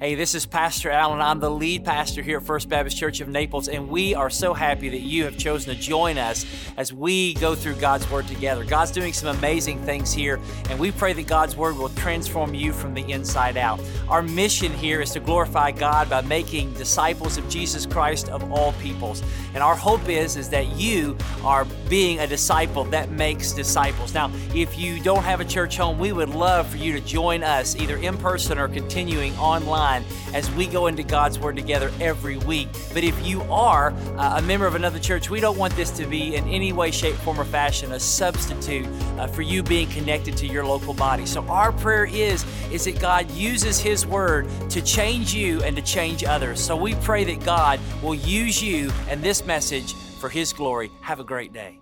Hey, this is Pastor Allen. I'm the lead pastor here at First Baptist Church of Naples, and we are so happy that you have chosen to join us as we go through God's Word together. God's doing some amazing things here, and we pray that God's Word will transform you from the inside out. Our mission here is to glorify God by making disciples of Jesus Christ of all peoples. And our hope is, is that you are being a disciple that makes disciples. Now, if you don't have a church home, we would love for you to join us either in person or continuing online as we go into God's Word together every week. But if you are uh, a member of another church, we don't want this to be in any way, shape, form, or fashion a substitute uh, for you being connected to your local body. So our prayer is, is that God uses His Word to change you and to change others. So we pray that God will use you and this message for His glory. Have a great day.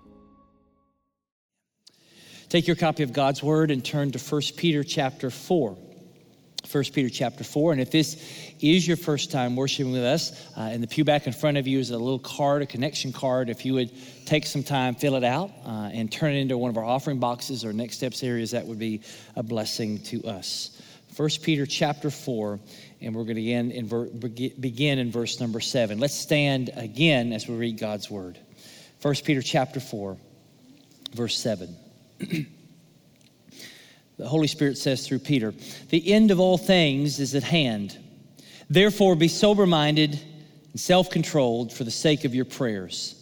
Take your copy of God's Word and turn to 1 Peter chapter 4. 1 Peter chapter 4. And if this is your first time worshiping with us, uh, in the pew back in front of you is a little card, a connection card. If you would take some time, fill it out, uh, and turn it into one of our offering boxes or next steps areas, that would be a blessing to us. 1 Peter chapter 4, and we're going to begin in, ver- begin in verse number 7. Let's stand again as we read God's word. 1 Peter chapter 4, verse 7. the Holy Spirit says through Peter, the end of all things is at hand. Therefore, be sober minded and self controlled for the sake of your prayers.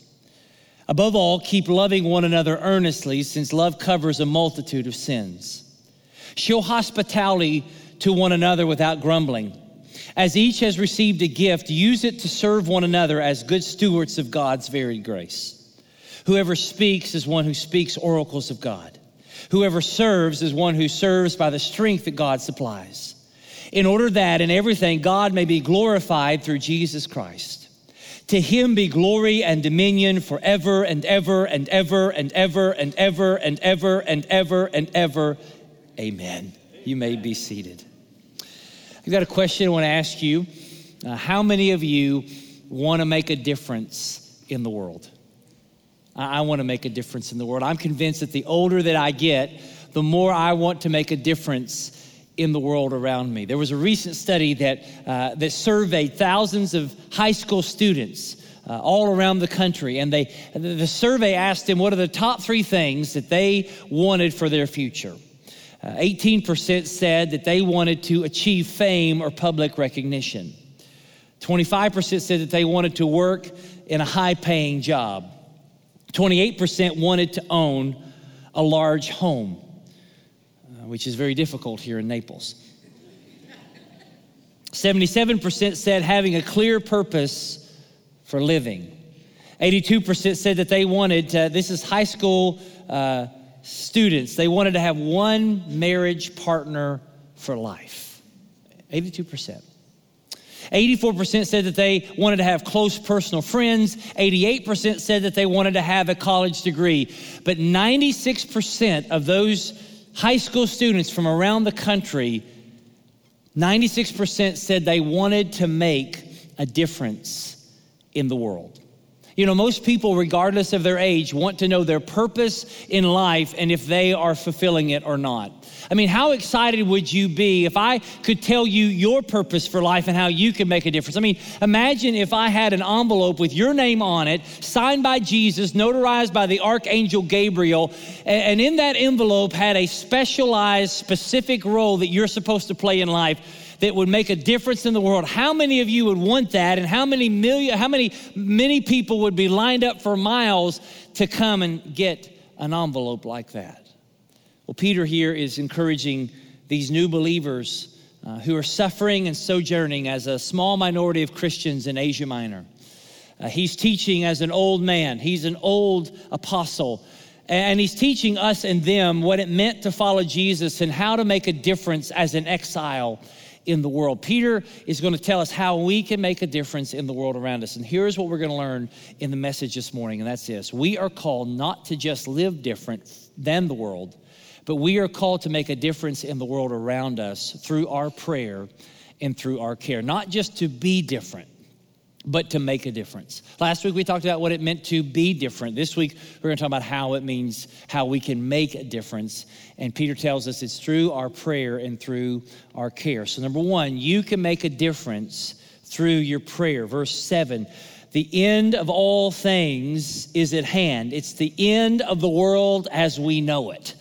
Above all, keep loving one another earnestly, since love covers a multitude of sins. Show hospitality to one another without grumbling. As each has received a gift, use it to serve one another as good stewards of God's varied grace. Whoever speaks is one who speaks oracles of God. Whoever serves is one who serves by the strength that God supplies, in order that in everything God may be glorified through Jesus Christ. To him be glory and dominion forever and ever and ever and ever and ever and ever and ever and ever. Amen. You may be seated. I've got a question I want to ask you. Uh, how many of you want to make a difference in the world? I, want to make a difference in the world. I'm convinced that the older that I get, the more I want to make a difference in the world around me. There was a recent study that, uh, that surveyed thousands of high school students uh, all around the country, and they, the survey asked them what are the top three things that they wanted for their future. Uh, 18% said that they wanted to achieve fame or public recognition. 25% said that they wanted to work in a high paying job. 28% wanted to own a large home, uh, which is very difficult here in Naples. 77% said having a clear purpose for living. 82% said that they wanted, this is high school uh, students, they wanted to have one marriage partner for life. 82%. 84% said that they wanted to have close personal friends. 88% said that they wanted to have a college degree. But 96% of those high school students from around the country, 96% said they wanted to make a difference in the world. You know, most people, regardless of their age, want to know their purpose in life and if they are fulfilling it or not. I mean, how excited would you be if I could tell you your purpose for life and how you can make a difference? I mean, imagine if I had an envelope with your name on it, signed by Jesus, notarized by the Archangel Gabriel, and in that envelope had a specialized, specific role that you're supposed to play in life that would make a difference in the world. How many of you would want that? And how many million, how many, many people would be lined up for miles to come and get an envelope like that? Well, Peter here is encouraging these new believers uh, who are suffering and sojourning as a small minority of Christians in Asia Minor. Uh, he's teaching as an old man, he's an old apostle. And he's teaching us and them what it meant to follow Jesus and how to make a difference as an exile in the world. Peter is going to tell us how we can make a difference in the world around us. And here's what we're going to learn in the message this morning, and that's this we are called not to just live different than the world, but we are called to make a difference in the world around us through our prayer and through our care. Not just to be different, but to make a difference. Last week we talked about what it meant to be different. This week we're going to talk about how it means how we can make a difference. And Peter tells us it's through our prayer and through our care. So, number one, you can make a difference through your prayer. Verse 7 the end of all things is at hand. It's the end of the world as we know it.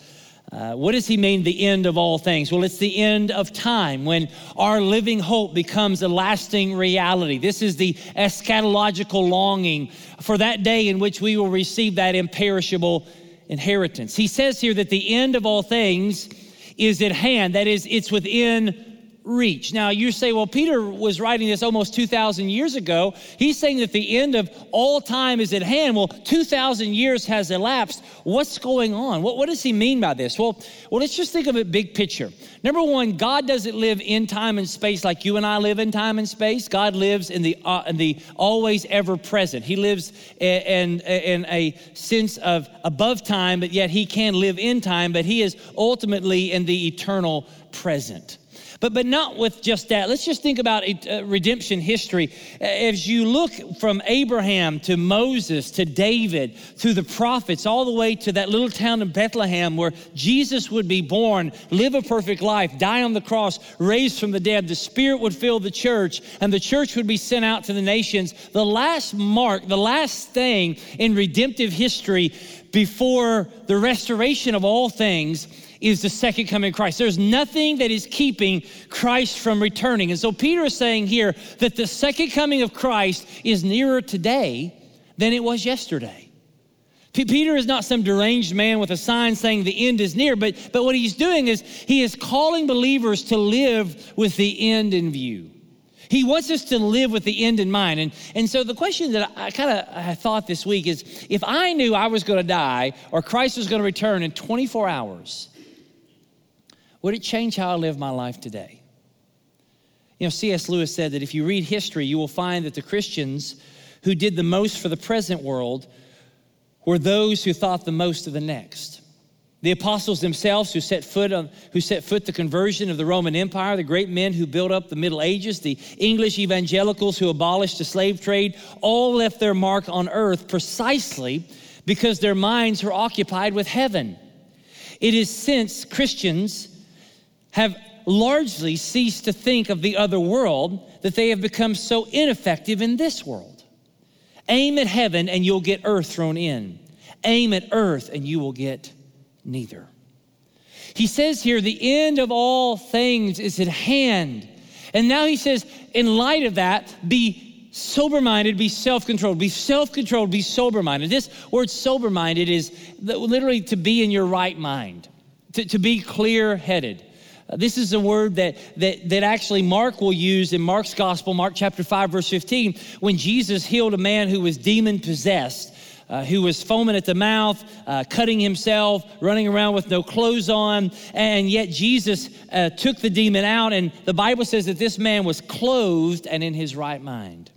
Uh, what does he mean, the end of all things? Well, it's the end of time when our living hope becomes a lasting reality. This is the eschatological longing for that day in which we will receive that imperishable inheritance. He says here that the end of all things is at hand, that is, it's within reach. Now, you say, well, Peter was writing this almost 2,000 years ago. He's saying that the end of all time is at hand. Well, 2,000 years has elapsed. What's going on? What, what does he mean by this? Well, well, let's just think of it big picture. Number one, God doesn't live in time and space like you and I live in time and space. God lives in the, uh, in the always ever present. He lives in, in a sense of above time, but yet he can live in time, but he is ultimately in the eternal present. But, but not with just that. Let's just think about uh, redemption history. As you look from Abraham to Moses to David to the prophets, all the way to that little town of Bethlehem where Jesus would be born, live a perfect life, die on the cross, raised from the dead, the Spirit would fill the church, and the church would be sent out to the nations. The last mark, the last thing in redemptive history before the restoration of all things is the second coming of Christ. There's nothing that is keeping Christ from returning. And so Peter is saying here that the second coming of Christ is nearer today than it was yesterday. Peter is not some deranged man with a sign saying the end is near, but, but what he's doing is he is calling believers to live with the end in view. He wants us to live with the end in mind. And, and so the question that I, I kind of thought this week is if I knew I was going to die or Christ was going to return in 24 hours, would it change how I live my life today? You know, C.S. Lewis said that if you read history, you will find that the Christians who did the most for the present world were those who thought the most of the next. The apostles themselves who set foot on, who set foot the conversion of the Roman Empire, the great men who built up the Middle Ages, the English evangelicals who abolished the slave trade, all left their mark on earth precisely because their minds were occupied with heaven. It is since Christians have largely ceased to think of the other world that they have become so ineffective in this world. Aim at heaven and you'll get earth thrown in. Aim at earth and you will get neither. He says here, the end of all things is at hand. And now he says, in light of that, be sober minded, be self controlled. Be self controlled, be sober minded. This word sober minded is literally to be in your right mind, to, to be clear headed. This is a word that, that, that actually Mark will use in Mark's gospel, Mark chapter 5, verse 15, when Jesus healed a man who was demon possessed. Uh, who was foaming at the mouth, uh, cutting himself, running around with no clothes on. And yet Jesus uh, took the demon out, and the Bible says that this man was clothed and in his right mind.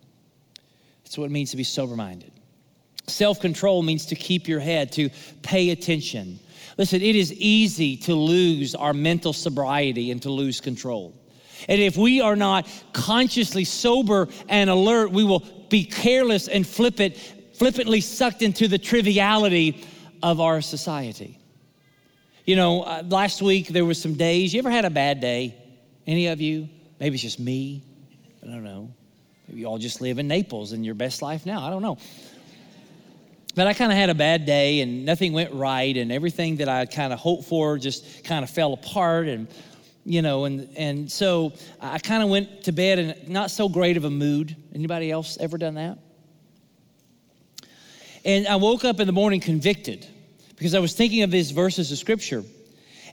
That's what it means to be sober minded. Self control means to keep your head, to pay attention. Listen, it is easy to lose our mental sobriety and to lose control. And if we are not consciously sober and alert, we will be careless and flippant, flippantly sucked into the triviality of our society. You know, uh, last week there was some days. You ever had a bad day? Any of you? Maybe it's just me. I don't know. Maybe you all just live in Naples and your best life now. I don't know. But I kind of had a bad day and nothing went right, and everything that I kind of hoped for just kind of fell apart. And, you know, and, and so I kind of went to bed in not so great of a mood. Anybody else ever done that? And I woke up in the morning convicted because I was thinking of these verses of scripture.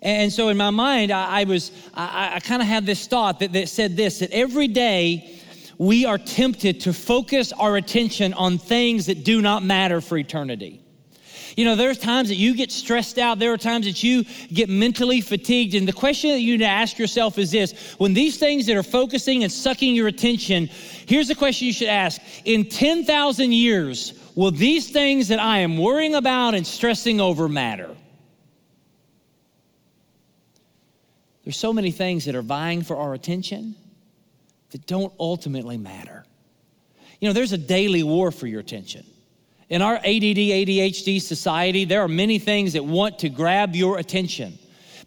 And so in my mind, I, I was, I, I kind of had this thought that, that said this that every day we are tempted to focus our attention on things that do not matter for eternity. You know, there's times that you get stressed out. There are times that you get mentally fatigued. And the question that you need to ask yourself is this when these things that are focusing and sucking your attention, here's the question you should ask In 10,000 years, will these things that I am worrying about and stressing over matter? There's so many things that are vying for our attention that don't ultimately matter. You know, there's a daily war for your attention. In our ADD, ADHD society, there are many things that want to grab your attention.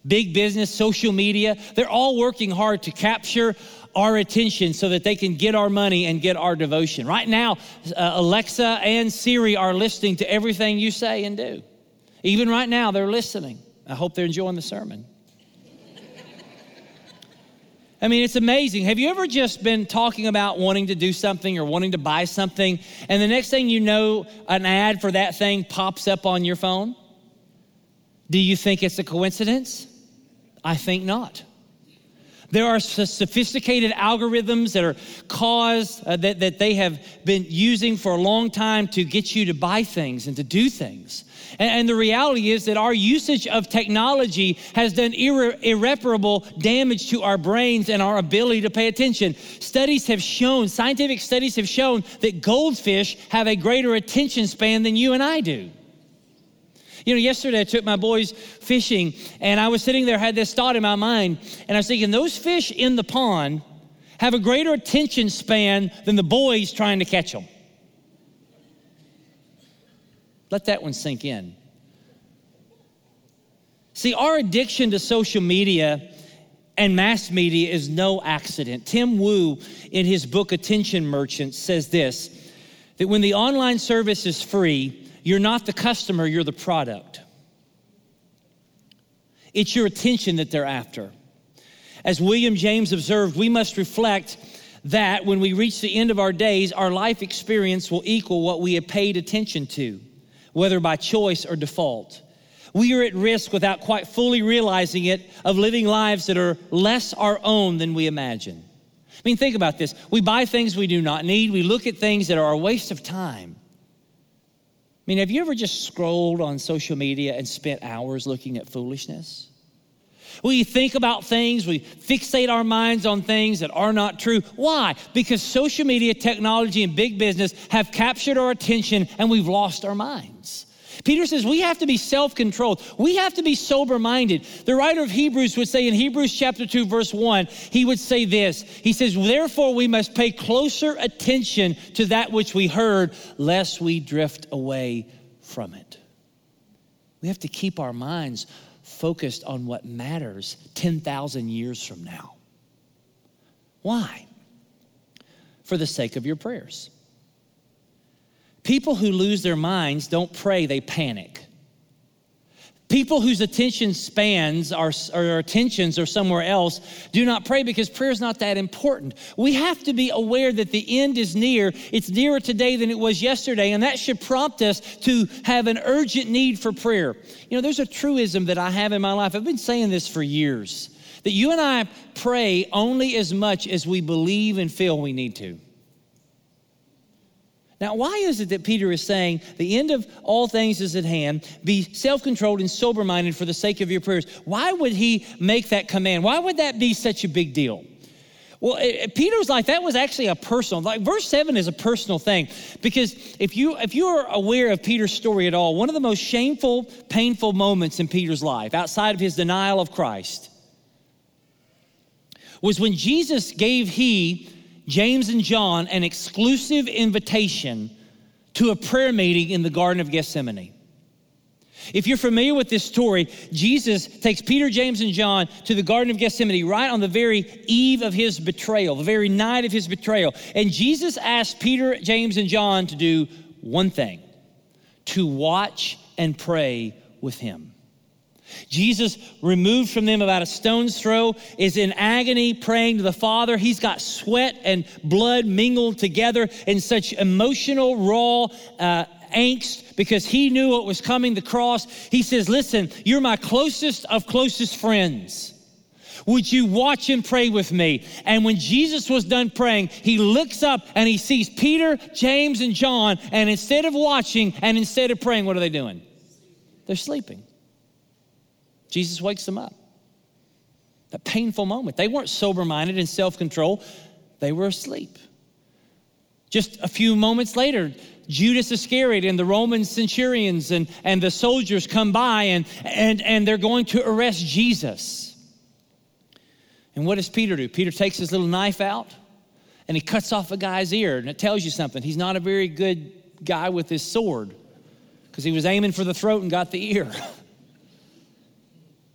Big business, social media, they're all working hard to capture our attention so that they can get our money and get our devotion. Right now, uh, Alexa and Siri are listening to everything you say and do. Even right now, they're listening. I hope they're enjoying the sermon. I mean, it's amazing. Have you ever just been talking about wanting to do something or wanting to buy something, and the next thing you know, an ad for that thing pops up on your phone? Do you think it's a coincidence? I think not. There are sophisticated algorithms that are caused, uh, that, that they have been using for a long time to get you to buy things and to do things. And, and the reality is that our usage of technology has done irre- irreparable damage to our brains and our ability to pay attention. Studies have shown, scientific studies have shown, that goldfish have a greater attention span than you and I do. You know, yesterday I took my boys fishing and I was sitting there, had this thought in my mind, and I was thinking, those fish in the pond have a greater attention span than the boys trying to catch them. Let that one sink in. See, our addiction to social media and mass media is no accident. Tim Wu, in his book Attention Merchants, says this that when the online service is free, you're not the customer, you're the product. It's your attention that they're after. As William James observed, we must reflect that when we reach the end of our days, our life experience will equal what we have paid attention to, whether by choice or default. We are at risk without quite fully realizing it of living lives that are less our own than we imagine. I mean, think about this. We buy things we do not need, we look at things that are a waste of time. I mean, have you ever just scrolled on social media and spent hours looking at foolishness? We think about things, we fixate our minds on things that are not true. Why? Because social media, technology, and big business have captured our attention and we've lost our minds. Peter says we have to be self controlled. We have to be sober minded. The writer of Hebrews would say in Hebrews chapter 2, verse 1, he would say this He says, Therefore, we must pay closer attention to that which we heard, lest we drift away from it. We have to keep our minds focused on what matters 10,000 years from now. Why? For the sake of your prayers. People who lose their minds don't pray, they panic. People whose attention spans are, or attentions are somewhere else do not pray because prayer is not that important. We have to be aware that the end is near. It's nearer today than it was yesterday, and that should prompt us to have an urgent need for prayer. You know, there's a truism that I have in my life. I've been saying this for years that you and I pray only as much as we believe and feel we need to. Now, why is it that Peter is saying the end of all things is at hand? Be self controlled and sober minded for the sake of your prayers. Why would he make that command? Why would that be such a big deal? Well, it, Peter's life that was actually a personal. Like verse seven is a personal thing because if you if you are aware of Peter's story at all, one of the most shameful, painful moments in Peter's life, outside of his denial of Christ, was when Jesus gave he James and John an exclusive invitation to a prayer meeting in the Garden of Gethsemane. If you're familiar with this story, Jesus takes Peter, James, and John to the Garden of Gethsemane right on the very eve of his betrayal, the very night of his betrayal. And Jesus asked Peter, James, and John to do one thing to watch and pray with him. Jesus, removed from them about a stone's throw, is in agony praying to the Father. He's got sweat and blood mingled together in such emotional, raw uh, angst because he knew what was coming the cross. He says, Listen, you're my closest of closest friends. Would you watch and pray with me? And when Jesus was done praying, he looks up and he sees Peter, James, and John. And instead of watching and instead of praying, what are they doing? They're sleeping. Jesus wakes them up. That painful moment. They weren't sober minded and self control, they were asleep. Just a few moments later, Judas Iscariot and the Roman centurions and, and the soldiers come by and, and, and they're going to arrest Jesus. And what does Peter do? Peter takes his little knife out and he cuts off a guy's ear, and it tells you something. He's not a very good guy with his sword because he was aiming for the throat and got the ear.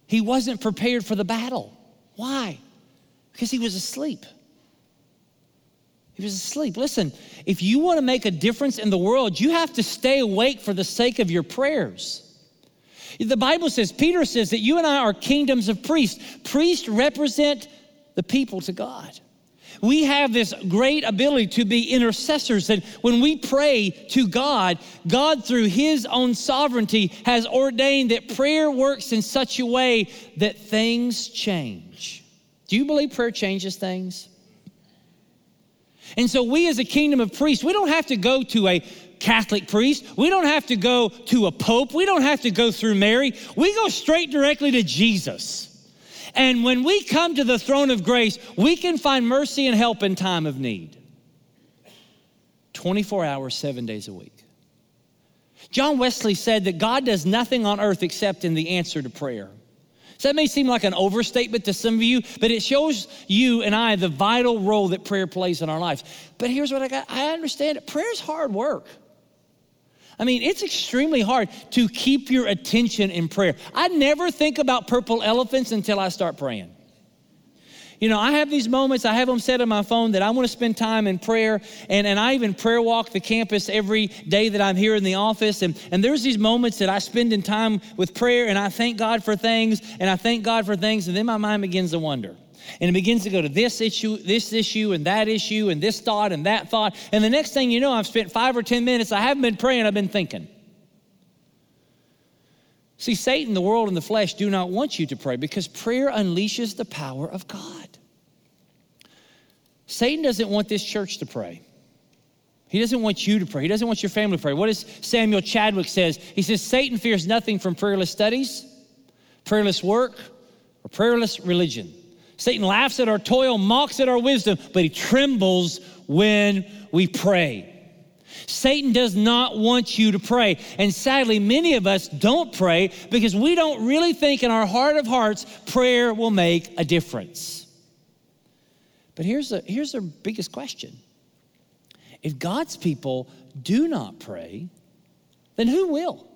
he wasn't prepared for the battle. Why? Because he was asleep. He was asleep. Listen, if you want to make a difference in the world, you have to stay awake for the sake of your prayers. The Bible says, Peter says that you and I are kingdoms of priests. Priests represent the people to God. We have this great ability to be intercessors. And when we pray to God, God, through His own sovereignty, has ordained that prayer works in such a way that things change. Do you believe prayer changes things? And so, we as a kingdom of priests, we don't have to go to a Catholic priest. We don't have to go to a pope. We don't have to go through Mary. We go straight directly to Jesus. And when we come to the throne of grace, we can find mercy and help in time of need. 24 hours, seven days a week. John Wesley said that God does nothing on earth except in the answer to prayer. So that may seem like an overstatement to some of you, but it shows you and I the vital role that prayer plays in our lives. But here's what I got I understand it. Prayer is hard work. I mean, it's extremely hard to keep your attention in prayer. I never think about purple elephants until I start praying. You know, I have these moments, I have them set on my phone that I want to spend time in prayer. And, and I even prayer walk the campus every day that I'm here in the office. And, and there's these moments that I spend in time with prayer and I thank God for things and I thank God for things. And then my mind begins to wonder. And it begins to go to this issue, this issue, and that issue, and this thought, and that thought. And the next thing you know, I've spent five or 10 minutes, I haven't been praying, I've been thinking. See, Satan, the world, and the flesh do not want you to pray because prayer unleashes the power of God. Satan doesn't want this church to pray. He doesn't want you to pray. He doesn't want your family to pray. What does Samuel Chadwick says? He says Satan fears nothing from prayerless studies, prayerless work, or prayerless religion. Satan laughs at our toil, mocks at our wisdom, but he trembles when we pray. Satan does not want you to pray. And sadly, many of us don't pray because we don't really think in our heart of hearts prayer will make a difference. But here's the, here's the biggest question if God's people do not pray, then who will?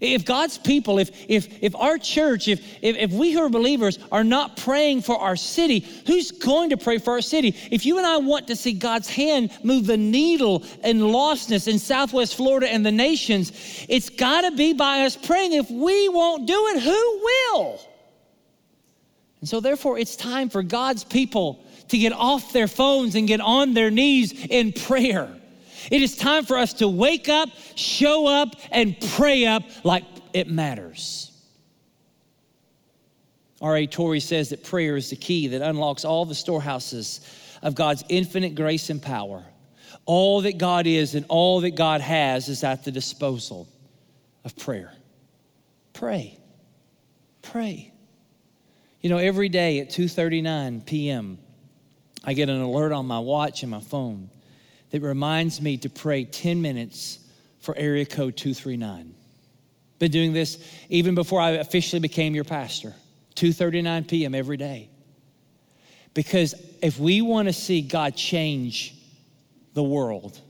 If God's people, if, if, if our church, if, if, if we who are believers are not praying for our city, who's going to pray for our city? If you and I want to see God's hand move the needle in lostness in Southwest Florida and the nations, it's got to be by us praying. If we won't do it, who will? And so, therefore, it's time for God's people to get off their phones and get on their knees in prayer. It is time for us to wake up, show up, and pray up like it matters. R.A. Torrey says that prayer is the key that unlocks all the storehouses of God's infinite grace and power. All that God is and all that God has is at the disposal of prayer. Pray. Pray. You know, every day at 2:39 p.m., I get an alert on my watch and my phone that reminds me to pray 10 minutes for area code 239. Been doing this even before I officially became your pastor, 2:39 p.m. every day. Because if we want to see God change the world,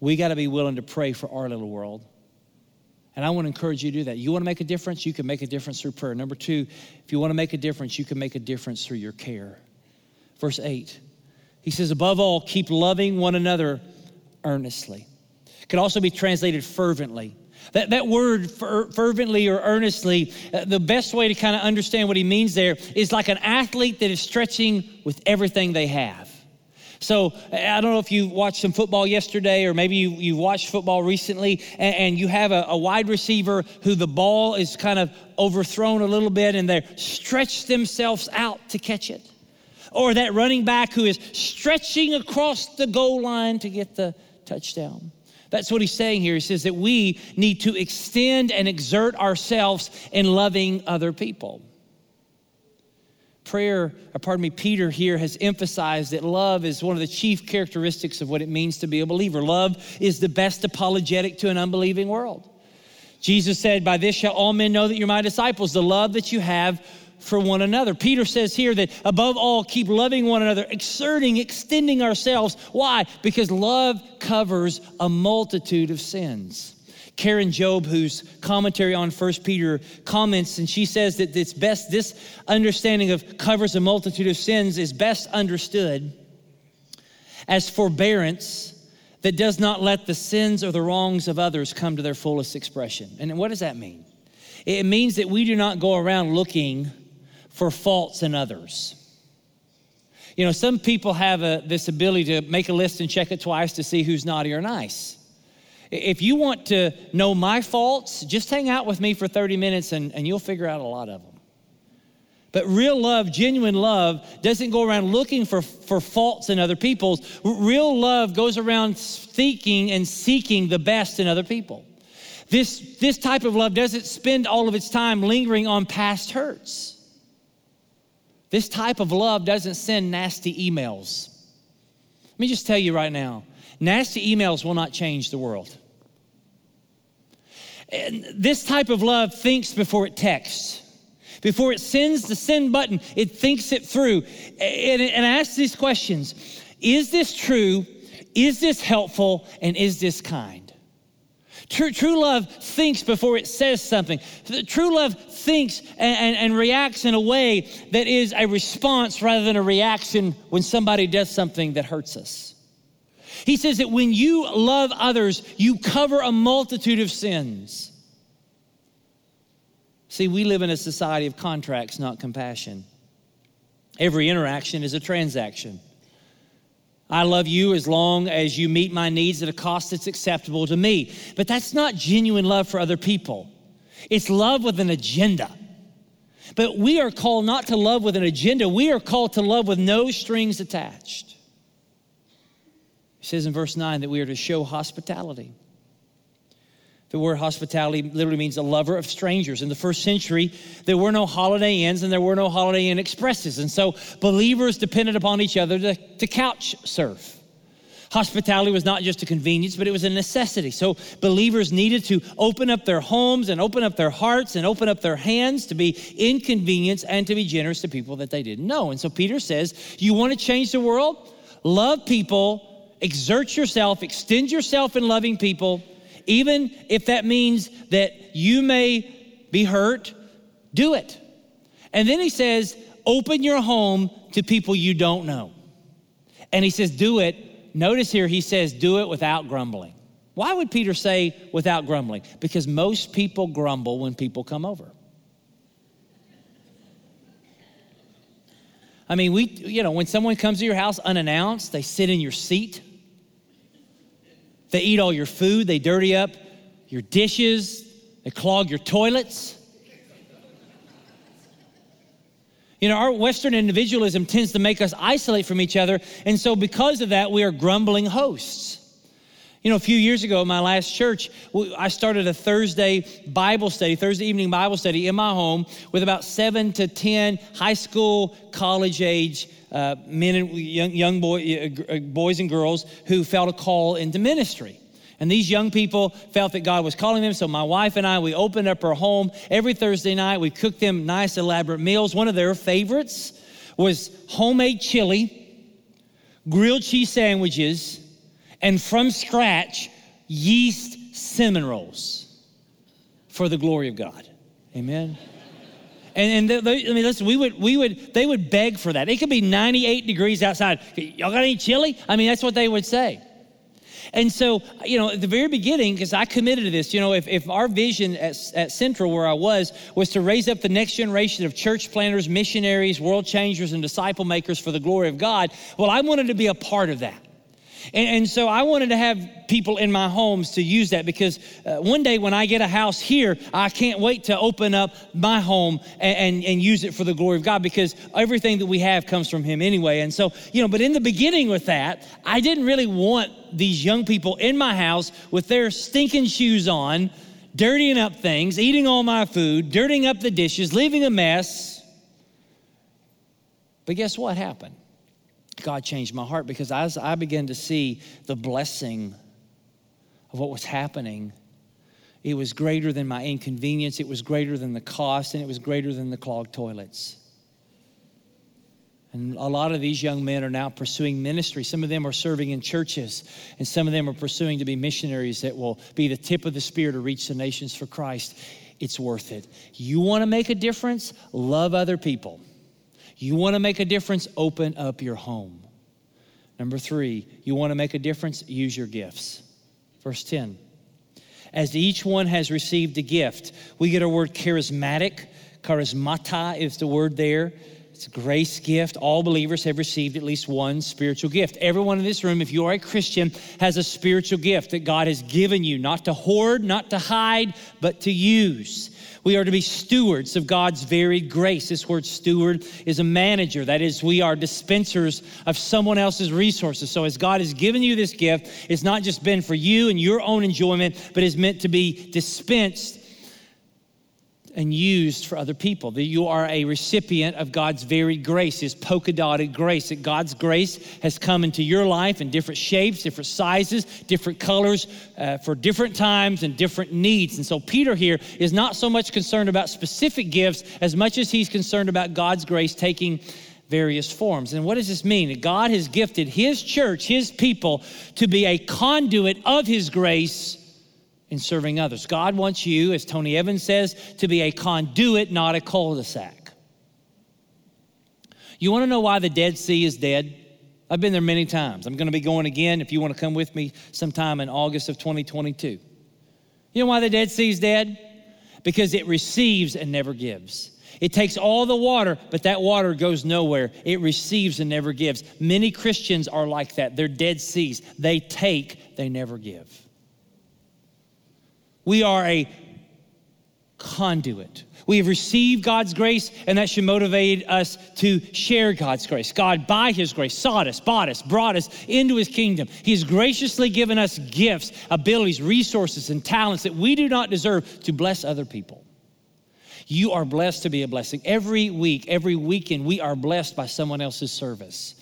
we got to be willing to pray for our little world. And I want to encourage you to do that. You want to make a difference? You can make a difference through prayer. Number two, if you want to make a difference, you can make a difference through your care. Verse 8 he says, above all, keep loving one another earnestly. Could also be translated fervently. That, that word fer- fervently or earnestly, uh, the best way to kind of understand what he means there is like an athlete that is stretching with everything they have. So I don't know if you watched some football yesterday, or maybe you, you watched football recently, and, and you have a, a, wide receiver who the ball is kind of overthrown a little bit, and they stretch themselves out to catch it or that running back who is stretching across the goal line to get the touchdown. That's what he's saying here. He says that we need to extend and exert ourselves in loving other people. Prayer, or pardon me, Peter here has emphasized that love is one of the chief characteristics of what it means to be a believer. Love is the best apologetic to an unbelieving world. Jesus said, By this shall all men know that you're my disciples, the love that you have for one another. Peter says here that above all, keep loving one another, exerting, extending ourselves. Why? Because love covers a multitude of sins. Karen Jobes, whose commentary on 1 Peter comments, and she says that it's best, this understanding of covers a multitude of sins is best understood as forbearance that does not let the sins or the wrongs of others come to their fullest expression. And what does that mean? It means that we do not go around looking for faults in others. You know, some people have a, this ability to make a list and check it twice to see who's naughty or nice. If you want to know my faults, just hang out with me for 30 minutes and, and you'll figure out a lot of them. But real love, genuine love, doesn't go around looking for, for faults in other people's. Real love goes around seeking and seeking the best in other people. This, this type of love doesn't spend all of its time lingering on past hurts. This type of love doesn't send nasty emails. Let me just tell you right now nasty emails will not change the world. And this type of love thinks before it texts. Before it sends the send button, it thinks it through and, and asks these questions Is this true? Is this helpful? And is this kind? True, true love thinks before it says something. True love thinks and, and, and, reacts in a way that is a response rather than a reaction when somebody does something that hurts us. He says that when you love others, you cover a multitude of sins. See, we live in a society of contracts, not compassion. Every interaction is a transaction. I love you as long as you meet my needs at a cost that's acceptable to me. But that's not genuine love for other people. It's love with an agenda. But we are called not to love with an agenda, we are called to love with no strings attached. He says in verse 9 that we are to show hospitality. The word hospitality literally means a lover of strangers. In the first century, there were no Holiday Inns and there were no Holiday Inn Expresses. And so believers depended upon each other to, to couch surf. Hospitality was not just a convenience, but it was a necessity. So believers needed to open up their homes and open up their hearts and open up their hands to be inconvenienced and to be generous to people that they didn't know. And so Peter says, You want to change the world? Love people, exert yourself, extend yourself in loving people even if that means that you may be hurt, do it. And then he says, open your home to people you don't know. And he says, do it. Notice here, he says, do it without grumbling. Why would Peter say without grumbling? Because most people grumble when people come over. I mean, we, you know, when someone comes to your house unannounced, they sit in your seat. They eat all your food, they dirty up your dishes, they clog your toilets. You know, our Western individualism tends to make us isolate from each other. And so, because of that, we are grumbling hosts. You know, a few years ago, my last church, I started a Thursday Bible study, Thursday evening Bible study in my home with about seven to 10 high school, college age uh, men and young, young boy, uh, uh, boys and girls who felt a call into ministry. And these young people felt that God was calling them. So my wife and I, we opened up our home every Thursday night. We cooked them nice, elaborate meals. One of their favorites was homemade chili, grilled cheese sandwiches, and from scratch, yeast cinnamon rolls for the glory of God. Amen. And, and they, I mean, listen, we would, we would, they would beg for that. It could be 98 degrees outside. Y'all got any chili? I mean, that's what they would say. And so, you know, at the very beginning, because I committed to this, you know, if, if our vision at, at Central, where I was, was to raise up the next generation of church planters, missionaries, world changers, and disciple makers for the glory of God, well, I wanted to be a part of that. And, and, so I wanted to have people in my homes to use that because uh, one day when I get a house here, I can't wait to open up my home and, and, and, use it for the glory of God because everything that we have comes from Him anyway. And so, you know, but in the beginning with that, I didn't really want these young people in my house with their stinking shoes on, dirtying up things, eating all my food, dirtying up the dishes, leaving a mess. But guess what happened? God changed my heart because as I began to see the blessing of what was happening It was greater than my inconvenience, it was greater than the cost, and it was greater than the clogged toilets. And a lot of these young men are now pursuing ministry. Some of them are serving in churches, and some of them are pursuing to be missionaries that will be the tip of the spear to reach the nations for Christ. It's worth it. You want to make a difference? Love other people. You want to make a difference? Open up your home. Number three, you want to make a difference? Use your gifts. Verse 10. As each one has received a gift, we get our word charismatic. Charismata is the word there. It's a grace gift. All believers have received at least one spiritual gift. Everyone in this room, if you are a Christian, has a spiritual gift that God has given you, not to hoard, not to hide, but to use. We are to be stewards of God's varied grace. This word steward is a manager. That is, we are dispensers of someone else's resources. So, as God has given you this gift, it's not just been for you and your own enjoyment, but is meant to be dispensed and used for other people. That you are a recipient of God's very grace, His polka dotted grace. That God's grace has come into your life in different shapes, different sizes, different colors, uh, for different times and different needs. And so Peter here is not so much concerned about specific gifts as much as he's concerned about God's grace taking various forms. And what does this mean? That God has gifted His church, His people, to be a conduit of His grace in serving others. God wants you, as Tony Evans says, to be a conduit, not a cul de sac. You want to know why the Dead Sea is dead? I've been there many times. I'm going to be going again if you want to come with me sometime in August of 2022. You know why the Dead Sea is dead? Because it receives and never gives. It takes all the water, but that water goes nowhere. It receives and never gives. Many Christians are like that. They're dead seas. They take, they never give. We are a conduit. We have received God's grace, and that should motivate us to share God's grace. God, by His grace, sought us, bought us, brought us into His kingdom. He has graciously given us gifts, abilities, resources, and talents that we do not deserve to bless other people. You are blessed to be a blessing. Every week, every weekend, we are blessed by someone else's service.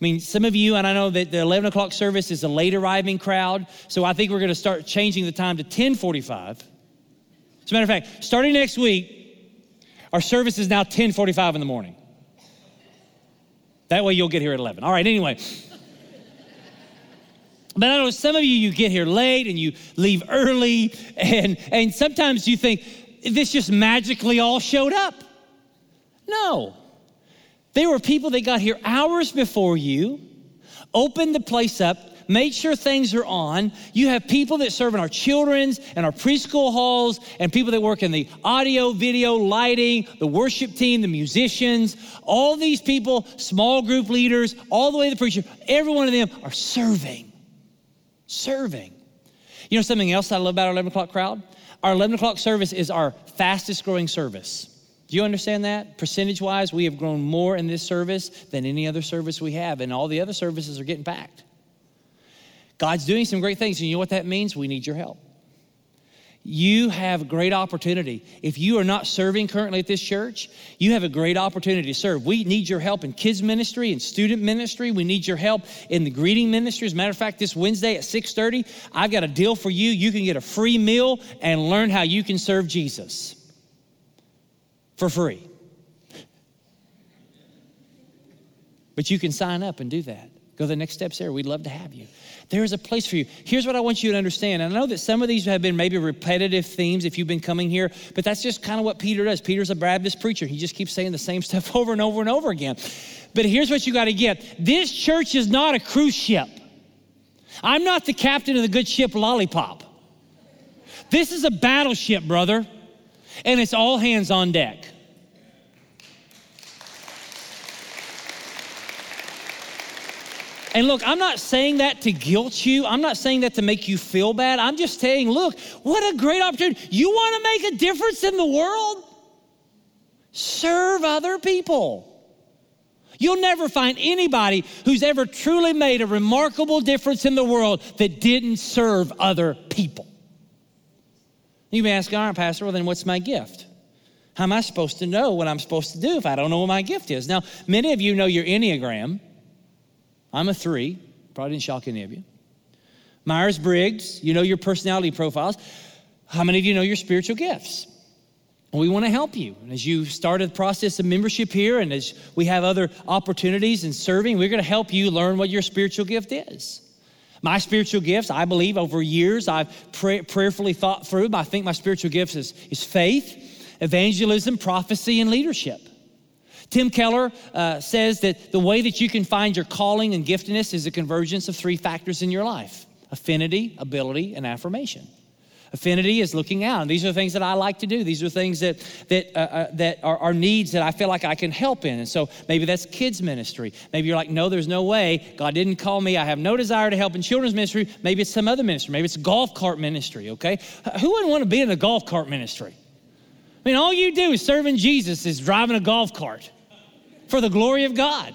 I mean, some of you, and I know that the 11 o'clock service is a late arriving crowd, so I think we're going to start changing the time to 1045. As a matter of fact, starting next week, our service is now 1045 in the morning. That way you'll get here at 11. All right, anyway. But I know some of you, you get here late and you leave early, and, and sometimes you think, this just magically all showed up. No. There were people that got here hours before you, opened the place up, made sure things are on. You have people that serve in our children's and our preschool halls, and people that work in the audio, video, lighting, the worship team, the musicians. All these people, small group leaders, all the way to the preacher, every one of them are serving. Serving. You know something else I love about our 11 o'clock crowd? Our 11 o'clock service is our fastest growing service. Do you understand that? Percentage wise, we have grown more in this service than any other service we have, and all the other services are getting packed. God's doing some great things, and you know what that means? We need your help. You have a great opportunity. If you are not serving currently at this church, you have a great opportunity to serve. We need your help in kids ministry and student ministry. We need your help in the greeting ministry. As a matter of fact, this Wednesday at 6:30, I've got a deal for you. You can get a free meal and learn how you can serve Jesus for free. But you can sign up and do that. Go the next steps there. We'd love to have you. There is a place for you. Here's what I want you to understand. And I know that some of these have been maybe repetitive themes if you've been coming here, but that's just kind of what Peter does. Peter's a Baptist preacher. He just keeps saying the same stuff over and over and over again. But here's what you got to get this church is not a cruise ship. I'm not the captain of the good ship Lollipop. This is a battleship, brother and it's all hands on deck. And look, I'm not saying that to guilt you. I'm not saying that to make you feel bad. I'm just saying, look, what a great opportunity. You want to make a difference in the world? Serve other people. You'll never find anybody who's ever truly made a remarkable difference in the world that didn't serve other people. You may ask, all right, Pastor, well, then what's my gift? How am I supposed to know what I'm supposed to do if I don't know what my gift is? Now, many of you know your Enneagram. I'm a three, probably didn't shock any of you. Myers Briggs, you know your personality profiles. How many of you know your spiritual gifts? We want to help you. And as you start the process of membership here, and as we have other opportunities in serving, we're going to help you learn what your spiritual gift is. My spiritual gifts, I believe over years I've pray, prayerfully thought through, but I think my spiritual gifts is, is faith, evangelism, prophecy, and leadership. Tim Keller uh, says that the way that you can find your calling and giftedness is a convergence of three factors in your life affinity, ability, and affirmation. Affinity is looking out. And these are things that I like to do. These are things that, that, uh, uh, that are, are, needs that I feel like I can help in. And so maybe that's kids' ministry. Maybe you're like, no, there's no way. God didn't call me. I have no desire to help in children's ministry. Maybe it's some other ministry. Maybe it's golf cart ministry, okay? Who wouldn't want to be in the golf cart ministry? I mean, all you do is serving Jesus is driving a golf cart for the glory of God.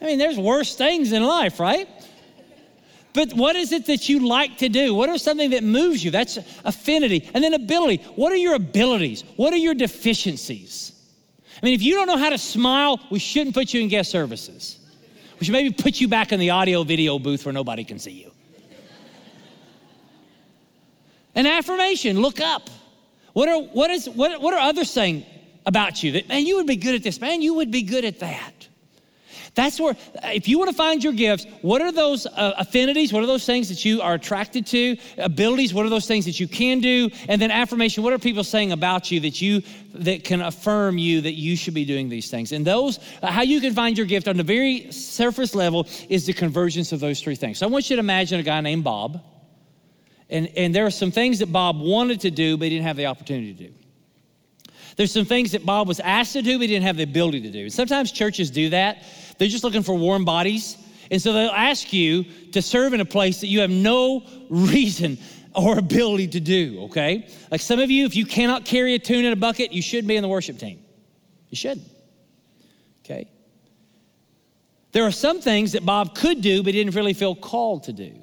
I mean, there's worse things in life, right? But what is it that you like to do? What are something that moves you? That's affinity. And then ability. What are your abilities? What are your deficiencies? I mean, if you don't know how to smile, we shouldn't put you in guest services. We should maybe put you back in the audio video booth where nobody can see you. An affirmation, look up. What are, what, is, what, what are others saying about you? That, man, you would be good at this. Man, you would be good at that. That's where, if you want to find your gifts, what are those uh, affinities? What are those things that you are attracted to? Abilities, what are those things that you can do? And then affirmation, what are people saying about you that you, that can affirm you that you should be doing these things? And those, uh, how you can find your gift on the very surface level is the convergence of those three things. So I want you to imagine a guy named Bob. And, and there are some things that Bob wanted to do, but he didn't have the opportunity to do. There's some things that Bob was asked to do, but he didn't have the ability to do. And sometimes churches do that. They're just looking for warm bodies. And so they'll ask you to serve in a place that you have no reason or ability to do, okay? Like some of you, if you cannot carry a tune in a bucket, you should be in the worship team. You shouldn't, Okay? There are some things that Bob could do, but he didn't really feel called to do.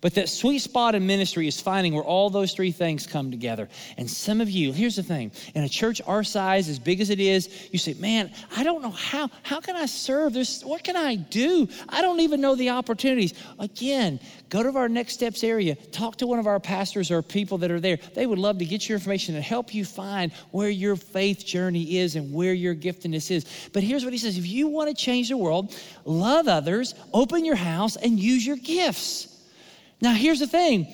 But that sweet spot in ministry is finding where all those three things come together. And some of you, here's the thing in a church our size, as big as it is, you say, Man, I don't know how. How can I serve? There's, what can I do? I don't even know the opportunities. Again, go to our next steps area, talk to one of our pastors or people that are there. They would love to get your information and help you find where your faith journey is and where your giftedness is. But here's what he says if you want to change the world, love others, open your house, and use your gifts. Now, here's the thing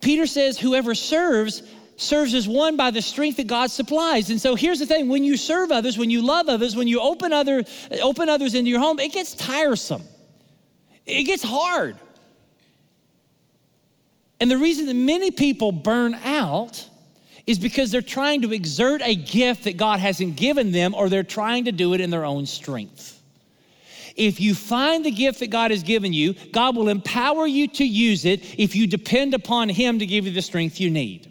Peter says, whoever serves, serves as one by the strength that God supplies. And so here's the thing when you serve others, when you love others, when you open, other, open others into your home, it gets tiresome, it gets hard. And the reason that many people burn out is because they're trying to exert a gift that God hasn't given them, or they're trying to do it in their own strength. If you find the gift that God has given you, God will empower you to use it if you depend upon Him to give you the strength you need.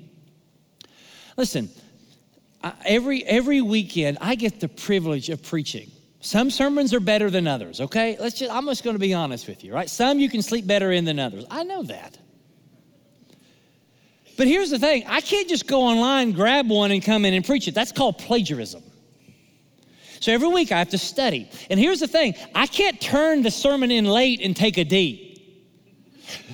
Listen, every, every weekend I get the privilege of preaching. Some sermons are better than others, okay? Let's just, I'm just gonna be honest with you, right? Some you can sleep better in than others. I know that. But here's the thing I can't just go online, grab one, and come in and preach it. That's called plagiarism. So every week I have to study. And here's the thing I can't turn the sermon in late and take a D.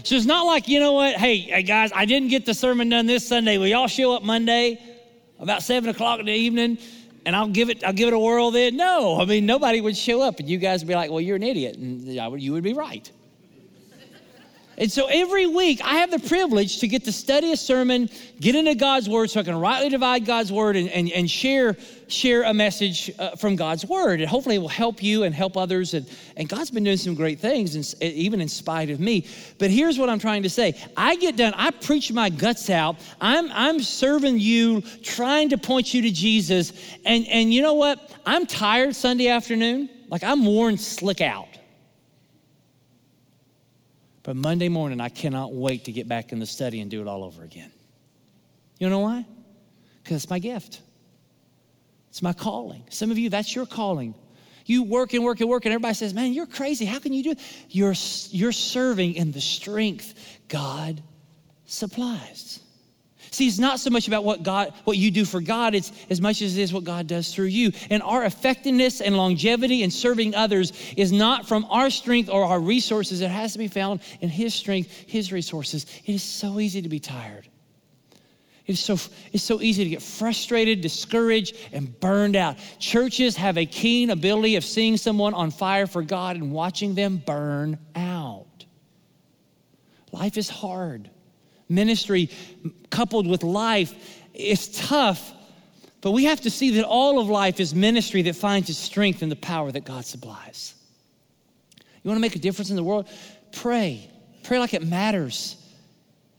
So it's not like, you know what, hey, guys, I didn't get the sermon done this Sunday. Will y'all show up Monday about seven o'clock in the evening? And I'll give it, I'll give it a whirl then. No, I mean nobody would show up, and you guys would be like, "Well, you're an idiot," and you would be right. And so every week I have the privilege to get to study a sermon, get into God's word so I can rightly divide God's word and, and, and share, share a message uh, from God's word. And hopefully it will help you and help others. And, and God's been doing some great things, even in spite of me. But here's what I'm trying to say I get done, I preach my guts out. I'm, I'm serving you, trying to point you to Jesus. And, and you know what? I'm tired Sunday afternoon. Like I'm worn slick out. But Monday morning, I cannot wait to get back in the study and do it all over again. You know why? Because it's my gift. It's my calling. Some of you, that's your calling. You work and work and work, and everybody says, Man, you're crazy. How can you do it? You're, you're serving in the strength God supplies. See, it's not so much about what God, what you do for God, it's as much as it is what God does through you. And our effectiveness and longevity in serving others is not from our strength or our resources. It has to be found in His strength, His resources. It is so easy to be tired. It's so, it's so easy to get frustrated, discouraged, and burned out. Churches have a keen ability of seeing someone on fire for God and watching them burn out. Life is hard. Ministry coupled with life is tough, but we have to see that all of life is ministry that finds its strength in the power that God supplies. You want to make a difference in the world? Pray. Pray like it matters.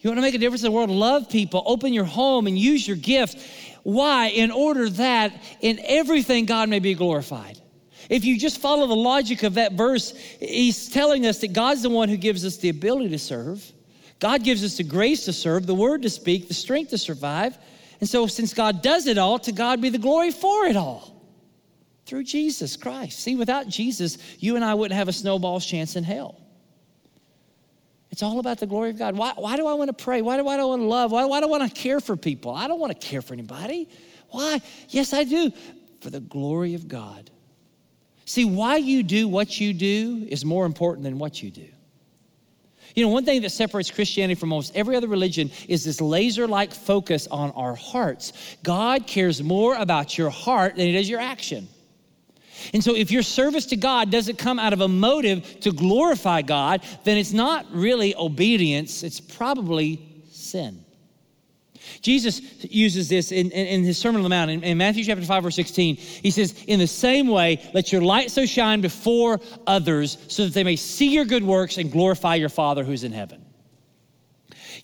You want to make a difference in the world? Love people, open your home, and use your gift. Why? In order that in everything God may be glorified. If you just follow the logic of that verse, he's telling us that God's the one who gives us the ability to serve. God gives us the grace to serve, the word to speak, the strength to survive. And so, since God does it all, to God be the glory for it all through Jesus Christ. See, without Jesus, you and I wouldn't have a snowball's chance in hell. It's all about the glory of God. Why, why do I want to pray? Why do, why do I want to love? Why, why do I want to care for people? I don't want to care for anybody. Why? Yes, I do. For the glory of God. See, why you do what you do is more important than what you do. You know, one thing that separates Christianity from almost every other religion is this laser like focus on our hearts. God cares more about your heart than he does your action. And so, if your service to God doesn't come out of a motive to glorify God, then it's not really obedience, it's probably sin. Jesus uses this in, in, in his Sermon on the Mount in, in, Matthew chapter 5, verse 16. He says, In the same way, let your light so shine before others so that they may see your good works and glorify your Father who's in heaven.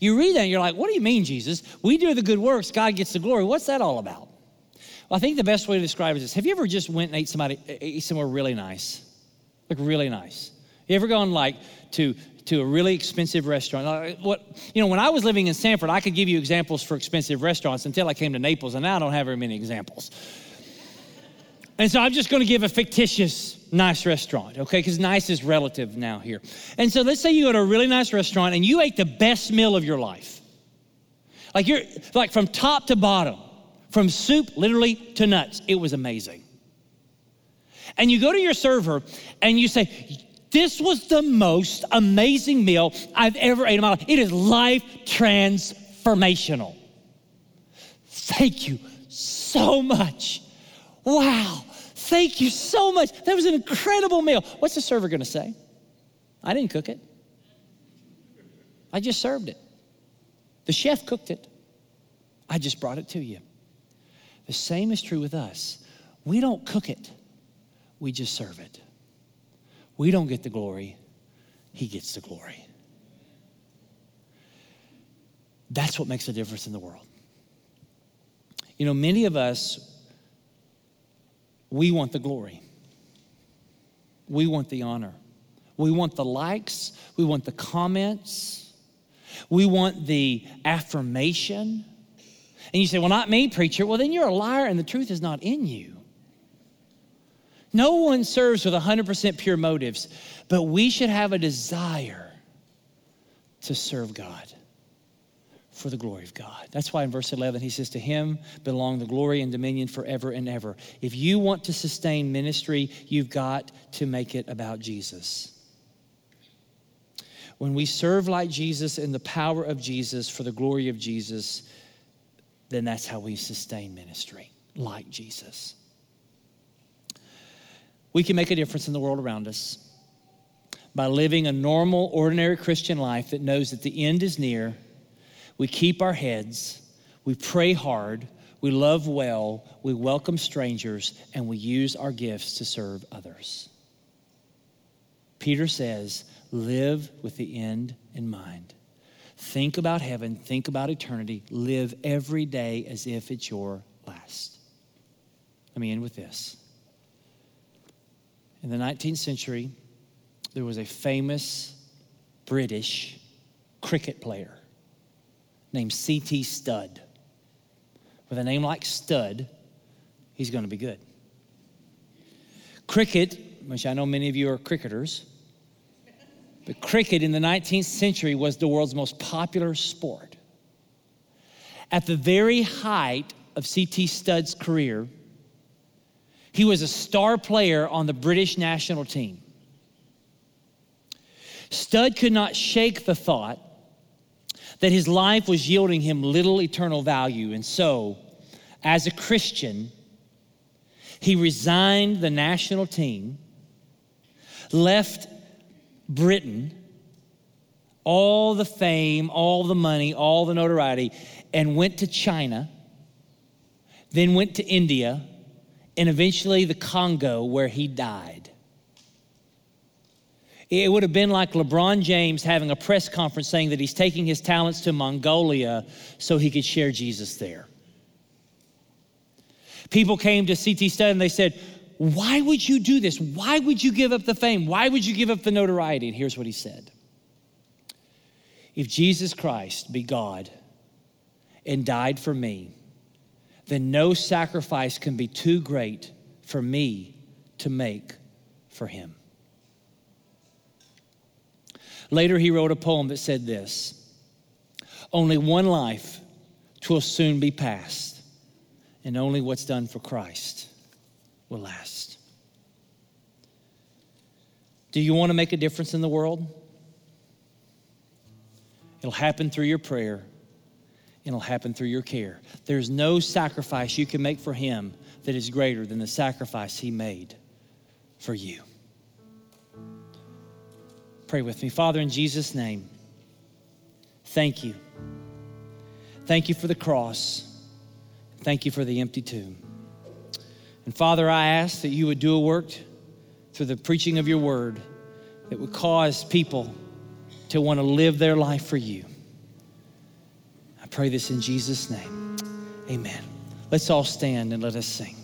You read that and you're like, What do you mean, Jesus? We do the good works, God gets the glory. What's that all about? Well, I think the best way to describe it is this: have you ever just went and ate somebody ate somewhere really nice? Like really nice. You ever gone like to to a really expensive restaurant? What you know, when I was living in Sanford, I could give you examples for expensive restaurants until I came to Naples, and now I don't have very many examples. And so I'm just going to give a fictitious nice restaurant, okay? Because nice is relative now here. And so let's say you go to a really nice restaurant and you ate the best meal of your life. Like you're like from top to bottom. From soup, literally, to nuts. It was amazing. And you go to your server and you say, This was the most amazing meal I've ever ate in my life. It is life transformational. Thank you so much. Wow. Thank you so much. That was an incredible meal. What's the server going to say? I didn't cook it. I just served it. The chef cooked it. I just brought it to you. The same is true with us. We don't cook it, we just serve it. We don't get the glory, He gets the glory. That's what makes a difference in the world. You know, many of us, we want the glory. We want the honor. We want the likes. We want the comments. We want the affirmation. And you say, Well, not me, preacher. Well, then you're a liar and the truth is not in you. No one serves with 100% pure motives, but we should have a desire to serve God for the glory of God. That's why in verse 11 he says, To him belong the glory and dominion forever and ever. If you want to sustain ministry, you've got to make it about Jesus. When we serve like Jesus in the power of Jesus for the glory of Jesus, then that's how we sustain ministry, like Jesus. We can make a difference in the world around us by living a normal, ordinary Christian life that knows that the end is near. We keep our heads, we pray hard, we love well, we welcome strangers, and we use our gifts to serve others. Peter says, live with the end in mind. Think about heaven, think about eternity, live every day as if it's your last. Let me end with this. In the 19th century, there was a famous British cricket player named C.T. Studd. With a name like Stud, he's going to be good. Cricket, which I know many of you are cricketers, but cricket in the 19th century was the world's most popular sport. At the very height of C.T. Studd's career, he was a star player on the British national team. Studd could not shake the thought that his life was yielding him little eternal value. And so, as a Christian, he resigned the national team, left Britain, all the fame, all the money, all the notoriety, and went to China, then went to India, and eventually the Congo, where he died. It would have been like LeBron James having a press conference saying that he's taking his talents to Mongolia so he could share Jesus there. People came to CT Studd and they said, Why would you do this? Why would you give up the fame? Why would you give up the notoriety? And here's what he said If Jesus Christ be God and died for me, then no sacrifice can be too great for me to make for him. Later, he wrote a poem that said this Only one life twill soon be past, and only what's done for Christ will last. Do you want to make a difference in the world? It'll happen through your prayer. It'll happen through your care. There's no sacrifice you can make for Him that is greater than the sacrifice He made for you. Pray with me. Father, in Jesus' name, thank you. Thank you for the cross. Thank you for the empty tomb. And Father, I ask that you would do a work through the preaching of your word that would cause people to want to live their life for you. Pray this in Jesus' name. Amen. Let's all stand and let us sing.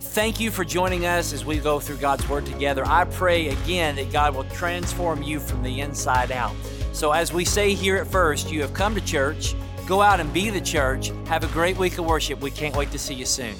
Thank you for joining us as we go through God's Word together. I pray again that God will transform you from the inside out. So, as we say here at first, you have come to church, go out and be the church. Have a great week of worship. We can't wait to see you soon.